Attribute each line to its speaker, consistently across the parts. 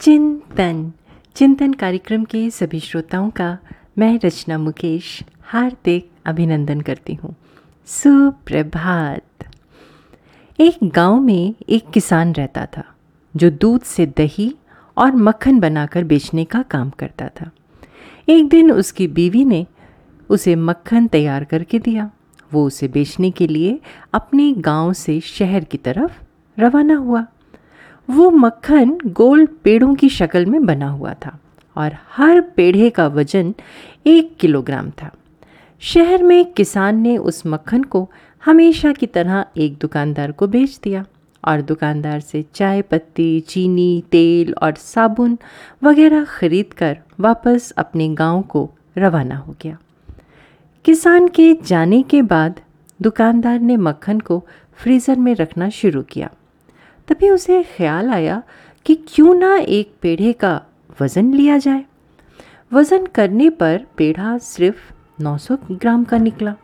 Speaker 1: चिंतन। चिंतन कार्यक्रम के सभी श्रोताओं का मैं रचना मुकेश हार्दिक अभिनंदन करती हूँ। सुप्रभात। एक गाँव में एक किसान रहता था, जो दूध से दही और मक्खन बनाकर बेचने का काम करता था। एक दिन उसकी बीवी ने उसे मक्खन तैयार करके दिया। वो उसे बेचने के लिए अपने गाँव से शहर की तरफ़ रवाना हुआ। वो मक्खन गोल पेड़ों की शक्ल में बना हुआ था और हर पेढ़े का वज़न एक किलोग्राम था। शहर में किसान ने उस मक्खन को हमेशा की तरह एक दुकानदार को बेच दिया और दुकानदार से चाय पत्ती, चीनी, तेल और साबुन वगैरह खरीद कर वापस अपने गाँव को रवाना हो गया। किसान के जाने के बाद दुकानदार ने मक्खन को फ्रीज़र में रखना शुरू किया। तभी उसे ख्याल आया कि क्यों ना एक पेढ़े का वज़न लिया जाए। वज़न करने पर पेढ़ा सिर्फ़ 900 ग्राम का निकला।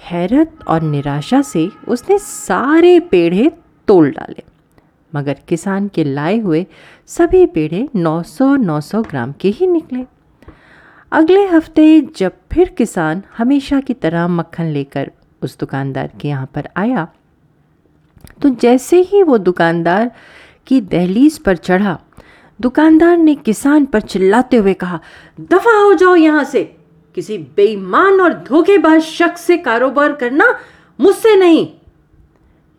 Speaker 1: हैरत और निराशा से उसने सारे पेढ़े तोल डाले, मगर किसान के लाए हुए सभी पेढ़े 900-900 ग्राम के ही निकले। अगले हफ़्ते जब फिर किसान हमेशा की तरह मक्खन लेकर उस दुकानदार के यहाँ पर आया तो जैसे ही वो दुकानदार की दहलीज पर चढ़ा, दुकानदार ने किसान पर चिल्लाते हुए कहा, दफ़ा हो जाओ यहाँ से। किसी बेईमान और धोखेबाज शख्स से कारोबार करना मुझसे नहीं।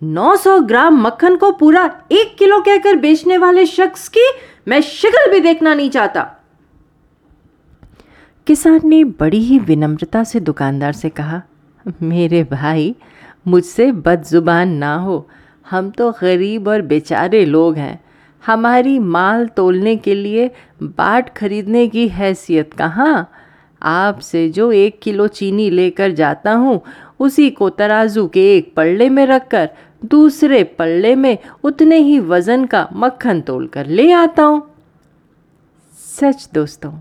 Speaker 1: 900 ग्राम मक्खन को पूरा एक किलो कहकर बेचने वाले शख्स की मैं शिकल भी देखना नहीं चाहता। किसान ने बड़ी ही विनम्रता से दुकानदार से कहा, मेरे भाई मुझसे बदजुबान ना हो। हम तो गरीब और बेचारे लोग हैं। हमारी माल तोलने के लिए बाट खरीदने की हैसियत कहाँ? आपसे जो एक किलो चीनी लेकर जाता हूँ, उसी को तराजू के एक पल्ले में रखकर, दूसरे पल्ले में उतने ही वज़न का मक्खन तोल कर ले आता हूँ। सच दोस्तों,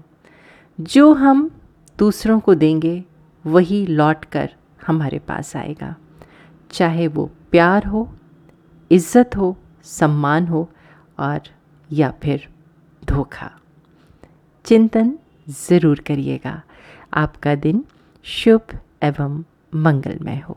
Speaker 1: जो हम दूसरों को देंगे, वही लौट कर हमारे पास आएगा। चाहे वो प्यार हो, इज़्ज़त हो, सम्मान हो और या फिर धोखा। चिंतन ज़रूर करिएगा। आपका दिन शुभ एवं मंगलमय हो।